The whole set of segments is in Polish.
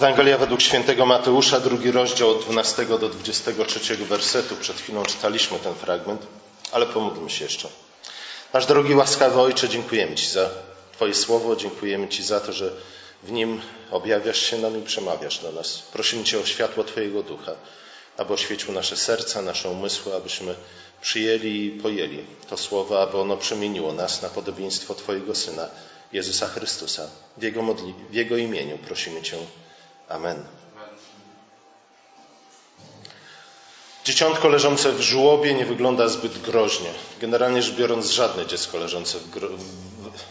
Ewangelia według świętego Mateusza, drugi rozdział od 12 do 23 wersetu. Przed chwilą czytaliśmy ten fragment, ale pomódlmy się jeszcze. Nasz drogi łaskawy Ojcze, dziękujemy Ci za Twoje słowo, dziękujemy Ci za to, że w nim objawiasz się nam i przemawiasz do nas. Prosimy Cię o światło Twojego ducha, aby oświecił nasze serca, nasze umysły, abyśmy przyjęli i pojęli to słowo, aby ono przemieniło nas na podobieństwo Twojego Syna, Jezusa Chrystusa. W Jego, modli- w Jego imieniu prosimy Cię. Amen. Dzieciątko leżące w żłobie nie wygląda zbyt groźnie. Generalnie rzecz biorąc, żadne dziecko leżące w, gro- w,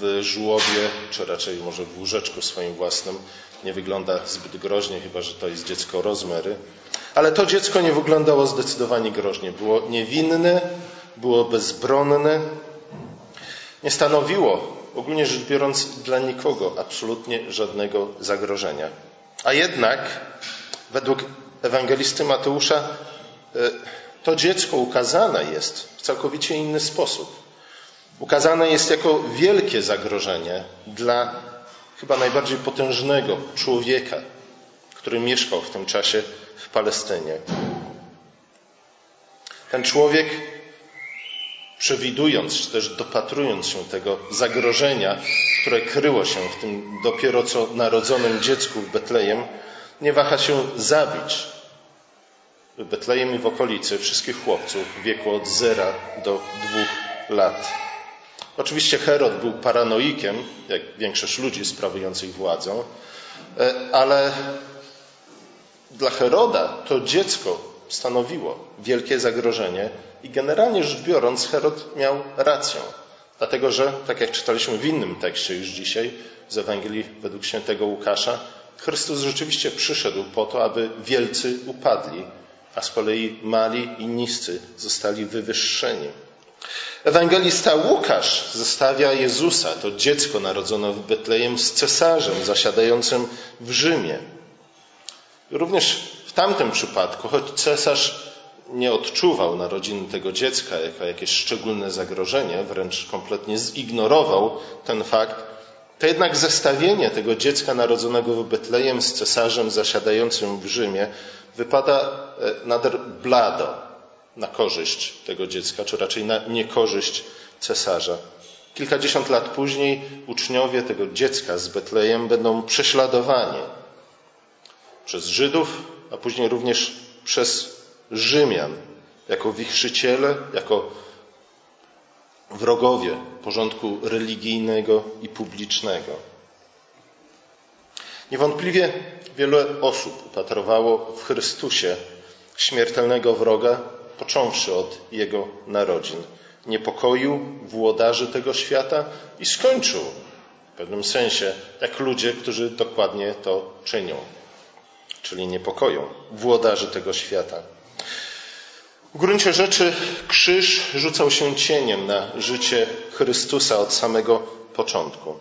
w, żłobie, czy raczej może w łóżeczku swoim własnym, nie wygląda zbyt groźnie, chyba że to jest dziecko rozmery. Ale to dziecko nie wyglądało zdecydowanie groźnie. Było niewinne, było bezbronne, nie stanowiło, ogólnie rzecz biorąc, dla nikogo absolutnie żadnego zagrożenia. A jednak, według ewangelisty Mateusza, e, to dziecko ukazane jest w całkowicie inny sposób. Ukazane jest jako wielkie zagrożenie dla chyba najbardziej potężnego człowieka, który mieszkał w tym czasie w Palestynie. Ten człowiek przewidując, czy też dopatrując się tego zagrożenia, które kryło się w tym dopiero co narodzonym dziecku w Betlejem, nie waha się zabić w Betlejem i w okolicy wszystkich chłopców w wieku od zera do dwóch lat. Oczywiście Herod był paranoikiem, jak większość ludzi sprawujących władzę, e, ale dla Heroda to dziecko stanowiło wielkie zagrożenie i generalnie rzecz biorąc Herod miał rację. Dlatego, że, tak jak czytaliśmy w innym tekście już dzisiaj z Ewangelii według świętego Łukasza, Chrystus rzeczywiście przyszedł po to, aby wielcy upadli, a z kolei mali i niscy zostali wywyższeni. Ewangelista Łukasz zestawia Jezusa, to dziecko narodzone w Betlejem, z cesarzem zasiadającym w Rzymie. Również w tamtym przypadku, choć cesarz nie odczuwał narodziny tego dziecka jako jakieś szczególne zagrożenie, wręcz kompletnie zignorował ten fakt, to jednak zestawienie tego dziecka narodzonego w Betlejem z cesarzem zasiadającym w Rzymie wypada e, nader blado na korzyść tego dziecka, czy raczej na niekorzyść cesarza. Kilkadziesiąt lat później uczniowie tego dziecka z Betlejem będą prześladowani przez Żydów, a później również przez Rzymian, jako wichrzyciele, jako wrogowie porządku religijnego i publicznego. Niewątpliwie wiele osób upatrowało w Chrystusie śmiertelnego wroga, począwszy od jego narodzin. Niepokoił włodarzy tego świata i skończył w pewnym sensie jak ludzie, którzy dokładnie to czynią, czyli niepokoją włodarzy tego świata. W gruncie rzeczy krzyż rzucał się cieniem na życie Chrystusa od samego początku.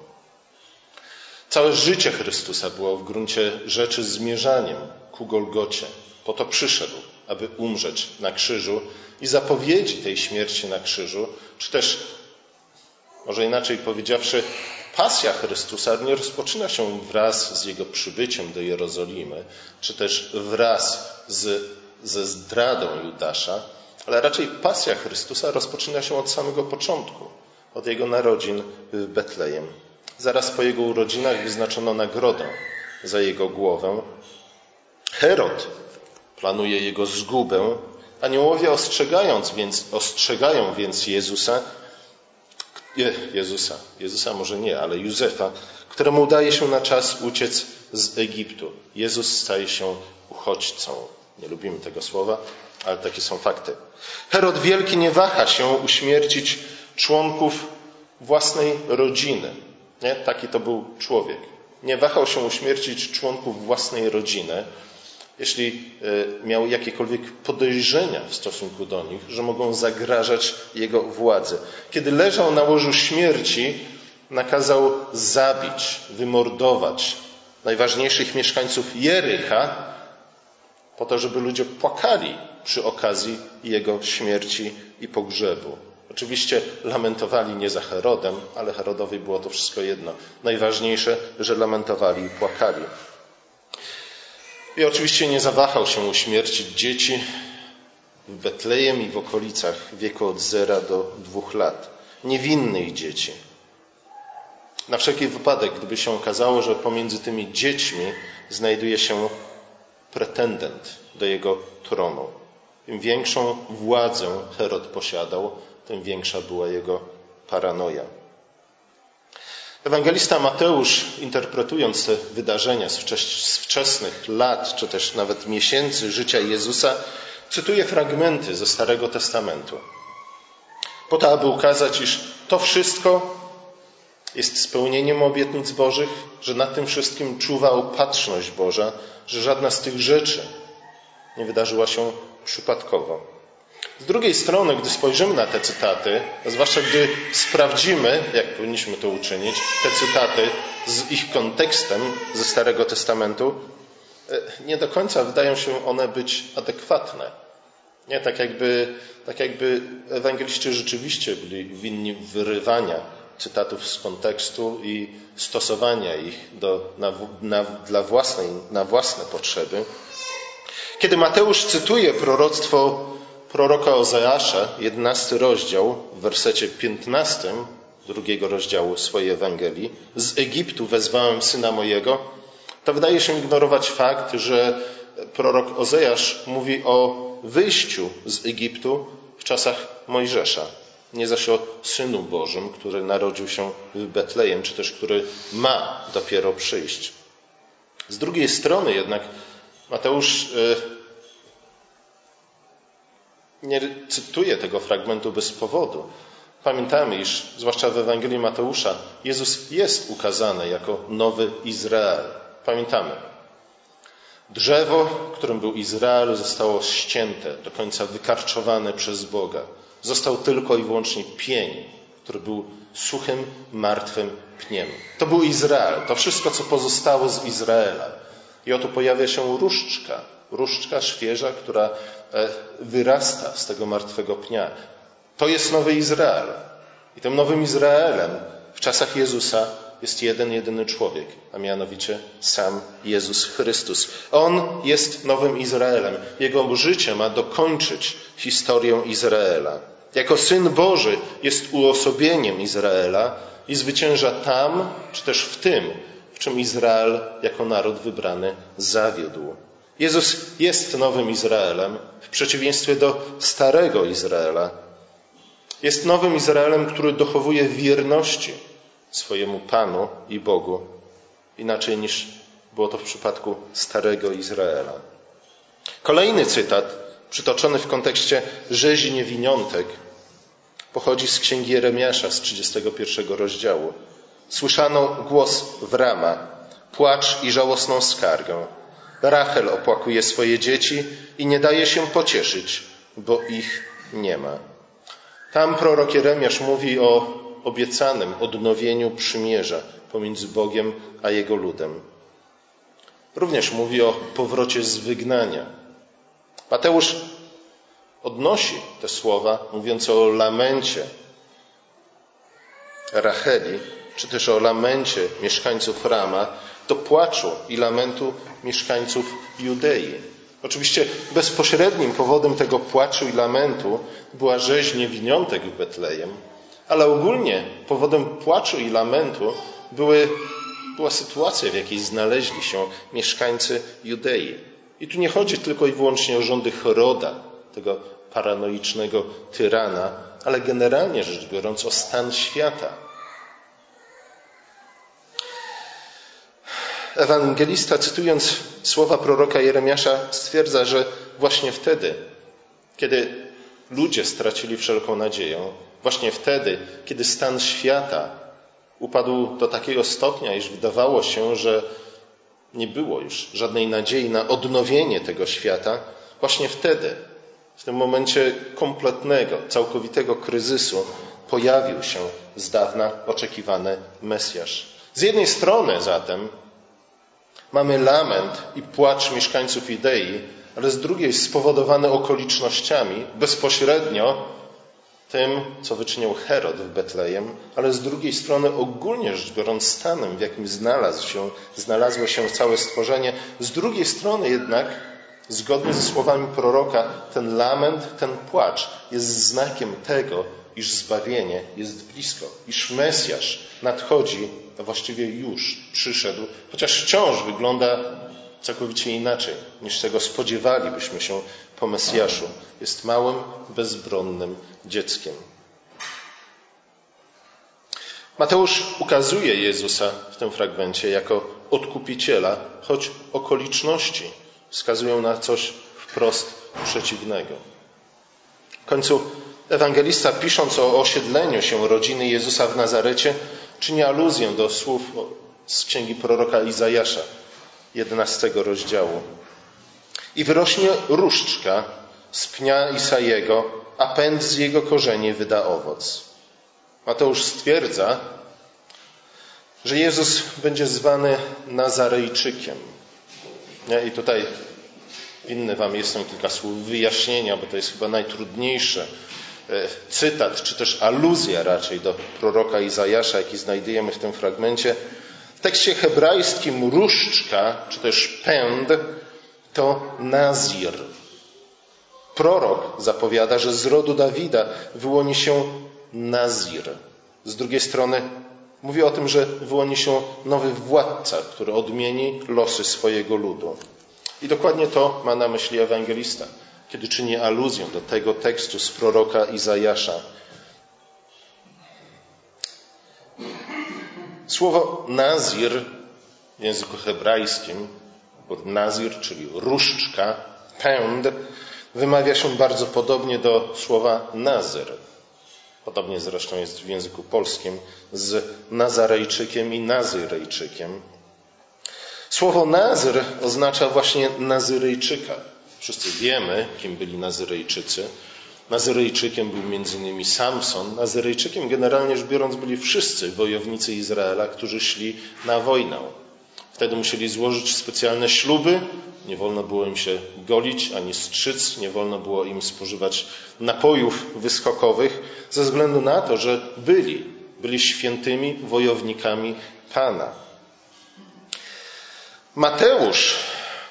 Całe życie Chrystusa było w gruncie rzeczy zmierzaniem ku Golgocie. Po to przyszedł, aby umrzeć na krzyżu i zapowiedzi tej śmierci na krzyżu, czy też, może inaczej powiedziawszy, pasja Chrystusa nie rozpoczyna się wraz z Jego przybyciem do Jerozolimy, czy też wraz z ze zdradą Judasza, ale raczej pasja Chrystusa rozpoczyna się od samego początku, od jego narodzin w Betlejem. Zaraz po jego urodzinach wyznaczono nagrodę za jego głowę. Herod planuje jego zgubę. Aniołowie ostrzegając więc, ostrzegają więc Jezusa, Jezusa, Jezusa może nie, ale Józefa, któremu udaje się na czas uciec z Egiptu. Jezus staje się uchodźcą. Nie lubimy tego słowa, ale takie są fakty. Herod Wielki nie waha się uśmiercić członków własnej rodziny. Nie? Taki to był człowiek. Nie wahał się uśmiercić członków własnej rodziny, jeśli e, miał jakiekolwiek podejrzenia w stosunku do nich, że mogą zagrażać jego władzy. Kiedy leżał na łożu śmierci, nakazał zabić, wymordować najważniejszych mieszkańców Jericha, po to, żeby ludzie płakali przy okazji jego śmierci i pogrzebu. Oczywiście lamentowali nie za Herodem, ale Herodowi było to wszystko jedno. Najważniejsze, że lamentowali i płakali. I oczywiście nie zawahał się uśmiercić dzieci w Betlejem i w okolicach wieku od zera do dwóch lat. Niewinnych dzieci. Na wszelki wypadek, gdyby się okazało, że pomiędzy tymi dziećmi znajduje się pretendent do jego tronu. Im większą władzę Herod posiadał, tym większa była jego paranoja. Ewangelista Mateusz, interpretując te wydarzenia z wczesnych lat, czy też nawet miesięcy życia Jezusa, cytuje fragmenty ze Starego Testamentu. Po to, aby ukazać, iż to wszystko jest spełnieniem obietnic Bożych, że nad tym wszystkim czuwa opatrzność Boża, że żadna z tych rzeczy nie wydarzyła się przypadkowo. Z drugiej strony, gdy spojrzymy na te cytaty, a zwłaszcza gdy sprawdzimy, jak powinniśmy to uczynić, te cytaty z ich kontekstem ze Starego Testamentu, e, nie do końca wydają się one być adekwatne. Nie, tak jakby, tak jakby ewangeliści rzeczywiście byli winni wyrywania cytatów z kontekstu i stosowania ich do, na, na, dla własnej, na własne potrzeby. Kiedy Mateusz cytuje proroctwo proroka Ozeasza, 11 rozdział, w wersecie 15 drugiego rozdziału swojej Ewangelii, z Egiptu wezwałem syna mojego, to wydaje się ignorować fakt, że prorok Ozeasz mówi o wyjściu z Egiptu w czasach Mojżesza, nie zaś o Synu Bożym, który narodził się w Betlejem, czy też który ma dopiero przyjść. Z drugiej strony jednak Mateusz e, nie cytuję tego fragmentu bez powodu. Pamiętamy, iż zwłaszcza w Ewangelii Mateusza Jezus jest ukazany jako nowy Izrael. Pamiętamy. Drzewo, którym był Izrael, zostało ścięte, do końca wykarczowane przez Boga. Został tylko i wyłącznie pień, który był suchym, martwym pniem. To był Izrael, to wszystko, co pozostało z Izraela. I oto pojawia się różdżka, różdżka świeża, która e, wyrasta z tego martwego pnia. To jest nowy Izrael. I tym nowym Izraelem w czasach Jezusa jest jeden, jedyny człowiek, a mianowicie sam Jezus Chrystus. On jest nowym Izraelem. Jego życie ma dokończyć historię Izraela. Jako Syn Boży jest uosobieniem Izraela i zwycięża tam, czy też w tym, w czym Izrael jako naród wybrany zawiódł. Jezus jest nowym Izraelem w przeciwieństwie do starego Izraela. Jest nowym Izraelem, który dochowuje wierności swojemu Panu i Bogu, inaczej niż było to w przypadku starego Izraela. Kolejny cytat, przytoczony w kontekście rzezi niewiniątek, pochodzi z księgi Jeremiasza z 31 rozdziału. Słyszano głos w rama, płacz i żałosną skargę. Rachel opłakuje swoje dzieci i nie daje się pocieszyć, bo ich nie ma. Tam prorok Jeremiasz mówi o obiecanym odnowieniu przymierza pomiędzy Bogiem a Jego ludem. Również mówi o powrocie z wygnania. Mateusz odnosi te słowa, mówiąc o lamencie Racheli, czy też o lamencie mieszkańców Rama, do płaczu i lamentu mieszkańców Judei. Oczywiście bezpośrednim powodem tego płaczu i lamentu była rzeź niewiniątek w Betlejem, ale ogólnie powodem płaczu i lamentu były, była sytuacja, w jakiej znaleźli się mieszkańcy Judei. I tu nie chodzi tylko i wyłącznie o rządy Heroda, tego paranoicznego tyrana, ale generalnie rzecz biorąc o stan świata. Ewangelista, cytując słowa proroka Jeremiasza, stwierdza, że właśnie wtedy, kiedy ludzie stracili wszelką nadzieję, właśnie wtedy, kiedy stan świata upadł do takiego stopnia, iż wydawało się, że nie było już żadnej nadziei na odnowienie tego świata, właśnie wtedy, w tym momencie kompletnego, całkowitego kryzysu, pojawił się z dawna oczekiwany Mesjasz. Z jednej strony zatem Mamy lament i płacz mieszkańców Idei, ale z drugiej spowodowany okolicznościami bezpośrednio tym, co wyczynił Herod w Betlejem, ale z drugiej strony ogólnie rzecz biorąc stanem, w jakim znalazł się, znalazło się całe stworzenie. Z drugiej strony jednak, zgodnie ze słowami proroka, ten lament, ten płacz jest znakiem tego, iż zbawienie jest blisko, iż Mesjasz nadchodzi, a właściwie już przyszedł, chociaż wciąż wygląda całkowicie inaczej niż tego spodziewalibyśmy się po Mesjaszu. Jest małym, bezbronnym dzieckiem. Mateusz ukazuje Jezusa w tym fragmencie jako odkupiciela, choć okoliczności wskazują na coś wprost przeciwnego. W końcu ewangelista, pisząc o osiedleniu się rodziny Jezusa w Nazarecie, czyni aluzję do słów z księgi proroka Izajasza, 11 rozdziału. I wyrośnie różdżka z pnia Isajego, a pęd z jego korzeni wyda owoc. Mateusz stwierdza, że Jezus będzie zwany Nazarejczykiem. I tutaj winny Wam jestem kilka słów wyjaśnienia, bo to jest chyba najtrudniejsze. E, cytat, czy też aluzja raczej do proroka Izajasza, jaki znajdujemy w tym fragmencie. W tekście hebrajskim różdżka, czy też pęd, to nazir. Prorok zapowiada, że z rodu Dawida wyłoni się nazir. Z drugiej strony mówi o tym, że wyłoni się nowy władca, który odmieni losy swojego ludu. I dokładnie to ma na myśli ewangelista, kiedy czyni aluzję do tego tekstu z proroka Izajasza. Słowo nazir w języku hebrajskim, nazir, czyli różdżka, pęd, wymawia się bardzo podobnie do słowa nazyr. Podobnie zresztą jest w języku polskim z Nazarejczykiem i Nazyrejczykiem. Słowo Nazyr oznacza właśnie Nazyrejczyka. Wszyscy wiemy, kim byli Nazyrejczycy. Nazyrejczykiem był innymi Samson. Nazyrejczykiem generalnie rzecz biorąc byli wszyscy wojownicy Izraela, którzy szli na wojnę. Wtedy musieli złożyć specjalne śluby, nie wolno było im się golić ani strzyc, nie wolno było im spożywać napojów wyskokowych, ze względu na to, że byli, byli świętymi wojownikami Pana. Mateusz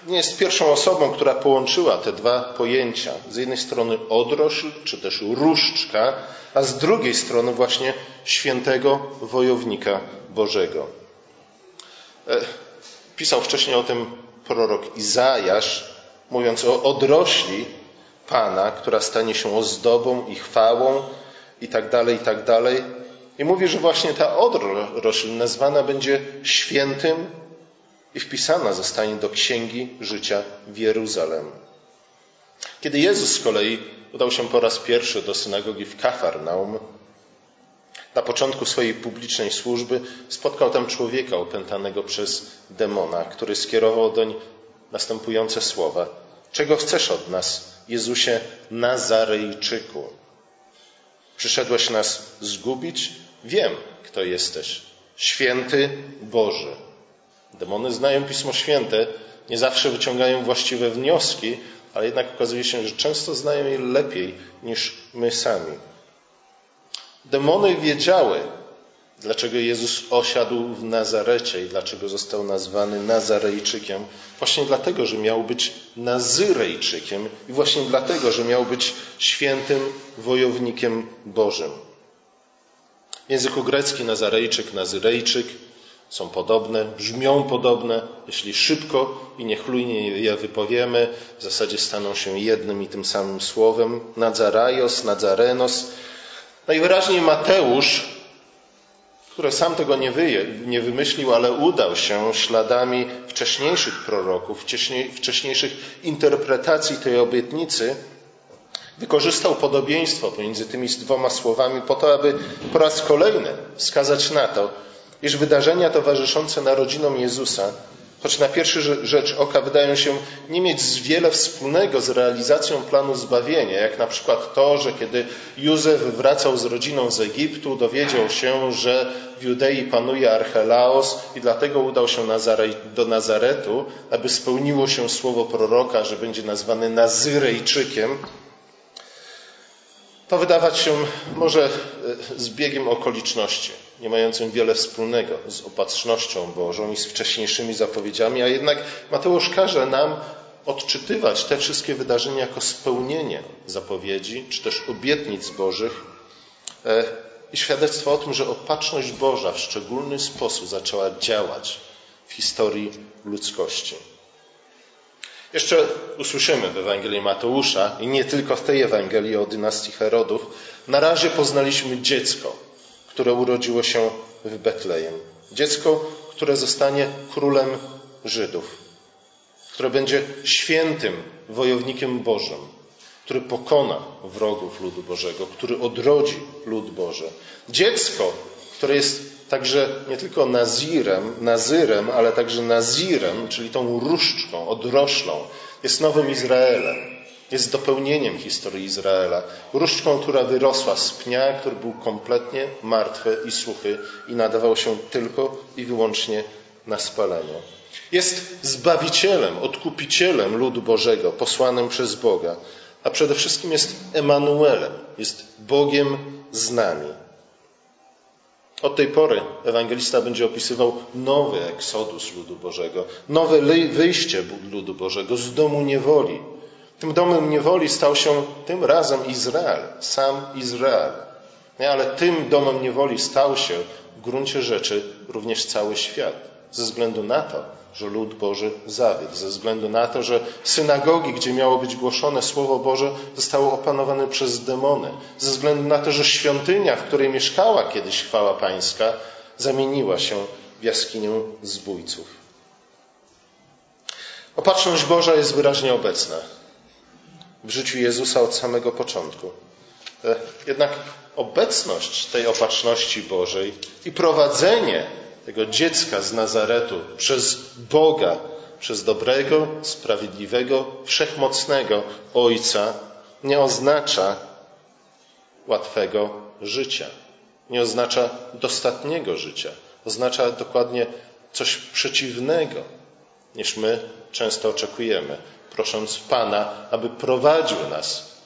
nie jest pierwszą osobą, która połączyła te dwa pojęcia. Z jednej strony odrośl, czy też różdżka, a z drugiej strony właśnie świętego wojownika Bożego. E, pisał wcześniej o tym prorok Izajasz, mówiąc o odrośli Pana, która stanie się ozdobą i chwałą i tak dalej, i tak dalej. I mówi, że właśnie ta odrośl nazwana będzie świętym i wpisana zostanie do księgi życia w Jeruzalem. Kiedy Jezus z kolei udał się po raz pierwszy do synagogi w Kafarnaum, na początku swojej publicznej służby spotkał tam człowieka opętanego przez demona, który skierował doń następujące słowa: Czego chcesz od nas, Jezusie Nazarejczyku? Przyszedłeś nas zgubić? Wiem, kto jesteś. Święty Boży. Demony znają Pismo Święte, nie zawsze wyciągają właściwe wnioski, ale jednak okazuje się, że często znają je lepiej niż my sami. Demony wiedziały, dlaczego Jezus osiadł w Nazarecie i dlaczego został nazwany Nazarejczykiem. Właśnie dlatego, że miał być Nazyrejczykiem i właśnie dlatego, że miał być świętym wojownikiem Bożym. W języku greckim Nazarejczyk, Nazyrejczyk są podobne, brzmią podobne. Jeśli szybko i niechlujnie je wypowiemy, w zasadzie staną się jednym i tym samym słowem. Nazaraios, Nazarenos. Najwyraźniej Mateusz, który sam tego nie, wyje, nie wymyślił, ale udał się śladami wcześniejszych proroków, wcześniejszych interpretacji tej obietnicy, wykorzystał podobieństwo pomiędzy tymi dwoma słowami po to, aby po raz kolejny wskazać na to, iż wydarzenia towarzyszące narodzinom Jezusa, choć na pierwszy rzecz oka wydają się nie mieć wiele wspólnego z realizacją planu zbawienia, jak na przykład to, że kiedy Józef wracał z rodziną z Egiptu, dowiedział się, że w Judei panuje Archelaos i dlatego udał się do Nazaretu, aby spełniło się słowo proroka, że będzie nazwany Nazyrejczykiem, To wydawać się może e, zbiegiem okoliczności, nie mającym wiele wspólnego z opatrznością Bożą i z wcześniejszymi zapowiedziami, a jednak Mateusz każe nam odczytywać te wszystkie wydarzenia jako spełnienie zapowiedzi, czy też obietnic Bożych e, i świadectwo o tym, że opatrzność Boża w szczególny sposób zaczęła działać w historii ludzkości. Jeszcze usłyszymy w Ewangelii Mateusza i nie tylko w tej Ewangelii o dynastii Herodów. Na razie poznaliśmy dziecko, które urodziło się w Betlejem. Dziecko, które zostanie królem Żydów, które będzie świętym wojownikiem Bożym, który pokona wrogów ludu Bożego, który odrodzi lud Boży. Dziecko, które jest także nie tylko nazirem, nazyrem, ale także nazirem, czyli tą różdżką, odroślą, jest nowym Izraelem. Jest dopełnieniem historii Izraela. Różdżką, która wyrosła z pnia, który był kompletnie martwy i suchy i nadawał się tylko i wyłącznie na spalenie. Jest zbawicielem, odkupicielem ludu Bożego, posłanym przez Boga, a przede wszystkim jest Emanuelem, jest Bogiem z nami. Od tej pory ewangelista będzie opisywał nowy eksodus ludu Bożego, nowe wyjście ludu Bożego z domu niewoli. Tym domem niewoli stał się tym razem Izrael, sam Izrael. Ale tym domem niewoli stał się w gruncie rzeczy również cały świat, ze względu na to, że lud Boży zawiódł, ze względu na to, że synagogi, gdzie miało być głoszone Słowo Boże, zostały opanowane przez demony, ze względu na to, że świątynia, w której mieszkała kiedyś chwała Pańska, zamieniła się w jaskinię zbójców. Opatrzność Boża jest wyraźnie obecna w życiu Jezusa od samego początku. E, jednak obecność tej opatrzności Bożej i prowadzenie tego dziecka z Nazaretu przez Boga, przez dobrego, sprawiedliwego, wszechmocnego Ojca nie oznacza łatwego życia. Nie oznacza dostatniego życia. Oznacza dokładnie coś przeciwnego niż my często oczekujemy, prosząc Pana, aby prowadził nas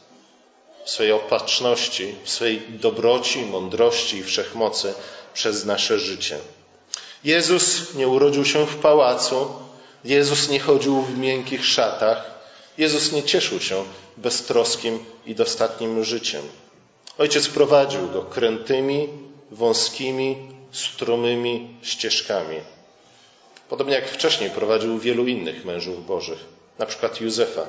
w swojej opatrzności, w swojej dobroci, mądrości i wszechmocy przez nasze życie. Jezus nie urodził się w pałacu, Jezus nie chodził w miękkich szatach, Jezus nie cieszył się beztroskim i dostatnim życiem. Ojciec prowadził go krętymi, wąskimi, strumymi ścieżkami. Podobnie jak wcześniej prowadził wielu innych mężów bożych, na przykład Józefa.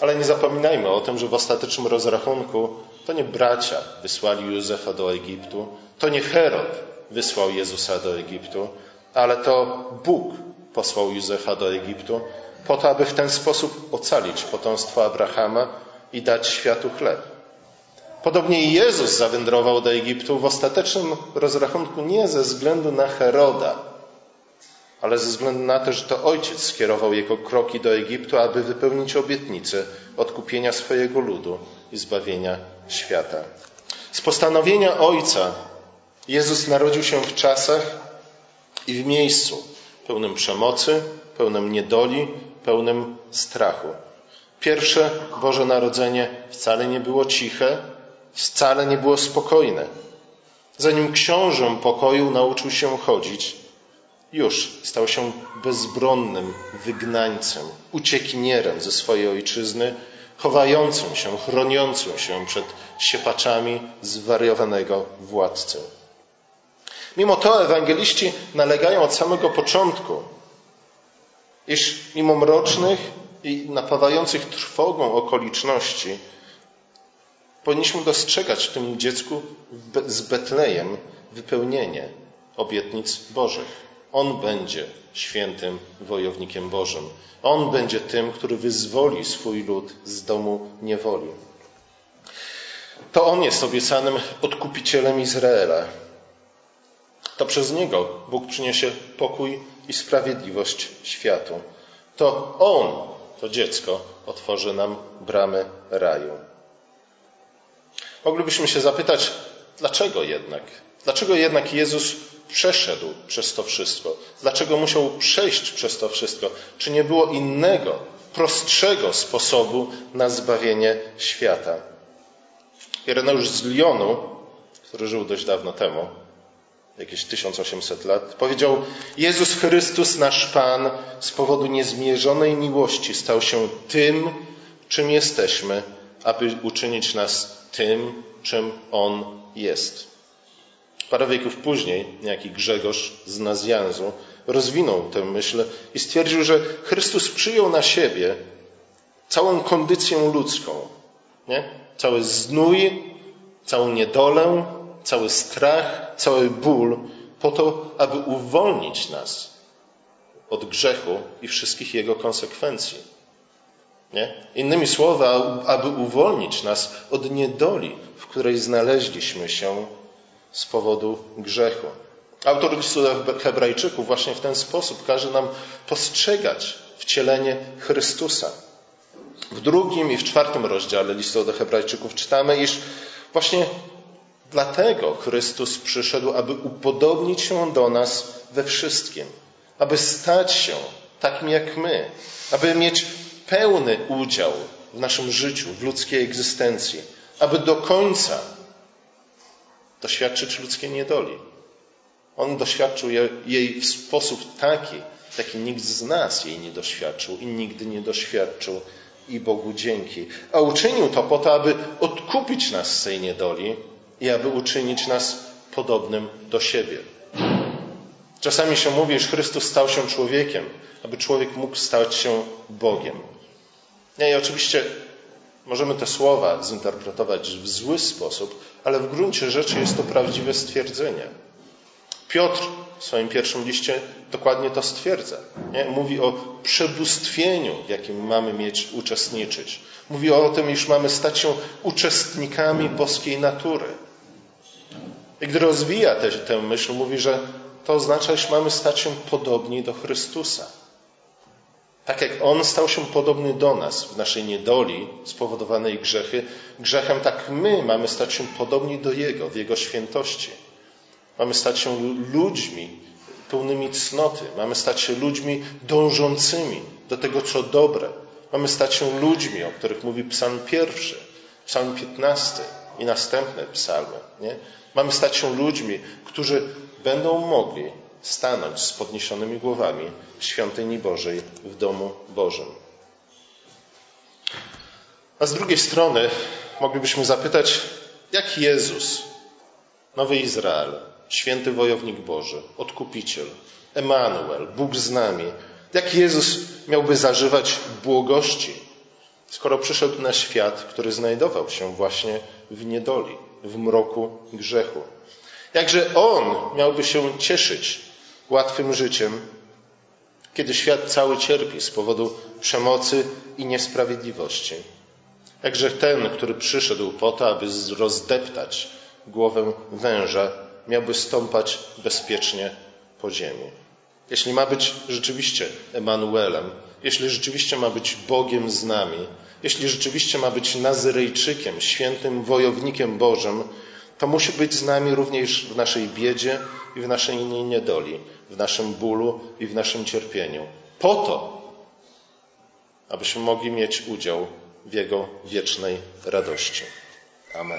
Ale nie zapominajmy o tym, że w ostatecznym rozrachunku to nie bracia wysłali Józefa do Egiptu, to nie Herod wysłał Jezusa do Egiptu, ale to Bóg posłał Józefa do Egiptu po to, aby w ten sposób ocalić potomstwo Abrahama i dać światu chleb. Podobnie Jezus zawędrował do Egiptu w ostatecznym rozrachunku nie ze względu na Heroda, ale ze względu na to, że to ojciec skierował jego kroki do Egiptu, aby wypełnić obietnicę odkupienia swojego ludu i zbawienia świata. Z postanowienia ojca Jezus narodził się w czasach i w miejscu pełnym przemocy, pełnym niedoli, pełnym strachu. Pierwsze Boże Narodzenie wcale nie było ciche, wcale nie było spokojne. Zanim książę pokoju nauczył się chodzić, już stał się bezbronnym wygnańcem, uciekinierem ze swojej ojczyzny, chowającym się, chroniącym się przed siepaczami zwariowanego władcy. Mimo to ewangeliści nalegają od samego początku, iż mimo mrocznych i napawających trwogą okoliczności, powinniśmy dostrzegać w tym dziecku z Betlejem wypełnienie obietnic Bożych. On będzie świętym wojownikiem Bożym. On będzie tym, który wyzwoli swój lud z domu niewoli. To On jest obiecanym odkupicielem Izraela. To przez Niego Bóg przyniesie pokój i sprawiedliwość światu. To On, to dziecko, otworzy nam bramy raju. Moglibyśmy się zapytać, dlaczego jednak? Dlaczego jednak Jezus przeszedł przez to wszystko? Dlaczego musiał przejść przez to wszystko? Czy nie było innego, prostszego sposobu na zbawienie świata? Ireneusz z Lyonu, który żył dość dawno temu, jakieś 1800 lat, powiedział: Jezus Chrystus, nasz Pan, z powodu niezmierzonej miłości stał się tym, czym jesteśmy, aby uczynić nas tym, czym On jest. Parę wieków później niejaki Grzegorz z Nazjanzu rozwinął tę myśl i stwierdził, że Chrystus przyjął na siebie całą kondycję ludzką. Nie? Cały znój, całą niedolę, cały strach, cały ból, po to, aby uwolnić nas od grzechu i wszystkich jego konsekwencji. Nie? Innymi słowy, aby uwolnić nas od niedoli, w której znaleźliśmy się z powodu grzechu. Autor listu do Hebrajczyków właśnie w ten sposób każe nam postrzegać wcielenie Chrystusa. W drugim i w czwartym rozdziale listu do Hebrajczyków czytamy, iż właśnie dlatego Chrystus przyszedł, aby upodobnić się do nas we wszystkim, aby stać się takim jak my, aby mieć pełny udział w naszym życiu, w ludzkiej egzystencji, aby do końca doświadczyć ludzkiej niedoli. On doświadczył jej w sposób taki, jaki nikt z nas jej nie doświadczył i nigdy nie doświadczył i Bogu dzięki. A uczynił to po to, aby odkupić nas z tej niedoli i aby uczynić nas podobnym do siebie. Czasami się mówi, że Chrystus stał się człowiekiem, aby człowiek mógł stać się Bogiem. Nie, i oczywiście możemy te słowa zinterpretować w zły sposób, ale w gruncie rzeczy jest to prawdziwe stwierdzenie. Piotr w swoim pierwszym liście dokładnie to stwierdza. Nie? Mówi o przebóstwieniu, w jakim mamy mieć uczestniczyć. Mówi o tym, iż mamy stać się uczestnikami boskiej natury. I gdy rozwija tę, tę myśl, mówi, że to oznacza, iż mamy stać się podobni do Chrystusa. Tak jak On stał się podobny do nas w naszej niedoli spowodowanej grzechy, grzechem, tak my mamy stać się podobni do Jego w Jego świętości. Mamy stać się ludźmi pełnymi cnoty. Mamy stać się ludźmi dążącymi do tego, co dobre. Mamy stać się ludźmi, o których mówi Psalm pierwszy, Psalm piętnasty i następne psalmy. Nie? Mamy stać się ludźmi, którzy będą mogli stanąć z podniesionymi głowami w świątyni Bożej, w domu Bożym. A z drugiej strony moglibyśmy zapytać, jak Jezus, Nowy Izrael, święty wojownik Boży, odkupiciel, Emanuel, Bóg z nami, jak Jezus miałby zażywać błogości, skoro przyszedł na świat, który znajdował się właśnie w niedoli, w mroku grzechu? Jakże On miałby się cieszyć łatwym życiem, kiedy świat cały cierpi z powodu przemocy i niesprawiedliwości. Jakże ten, który przyszedł po to, aby rozdeptać głowę węża, miałby stąpać bezpiecznie po ziemi. Jeśli ma być rzeczywiście Emanuelem, jeśli rzeczywiście ma być Bogiem z nami, jeśli rzeczywiście ma być Nazyrejczykiem, świętym wojownikiem Bożym, to musi być z nami również w naszej biedzie i w naszej niedoli, w naszym bólu i w naszym cierpieniu. Po to, abyśmy mogli mieć udział w Jego wiecznej radości. Amen.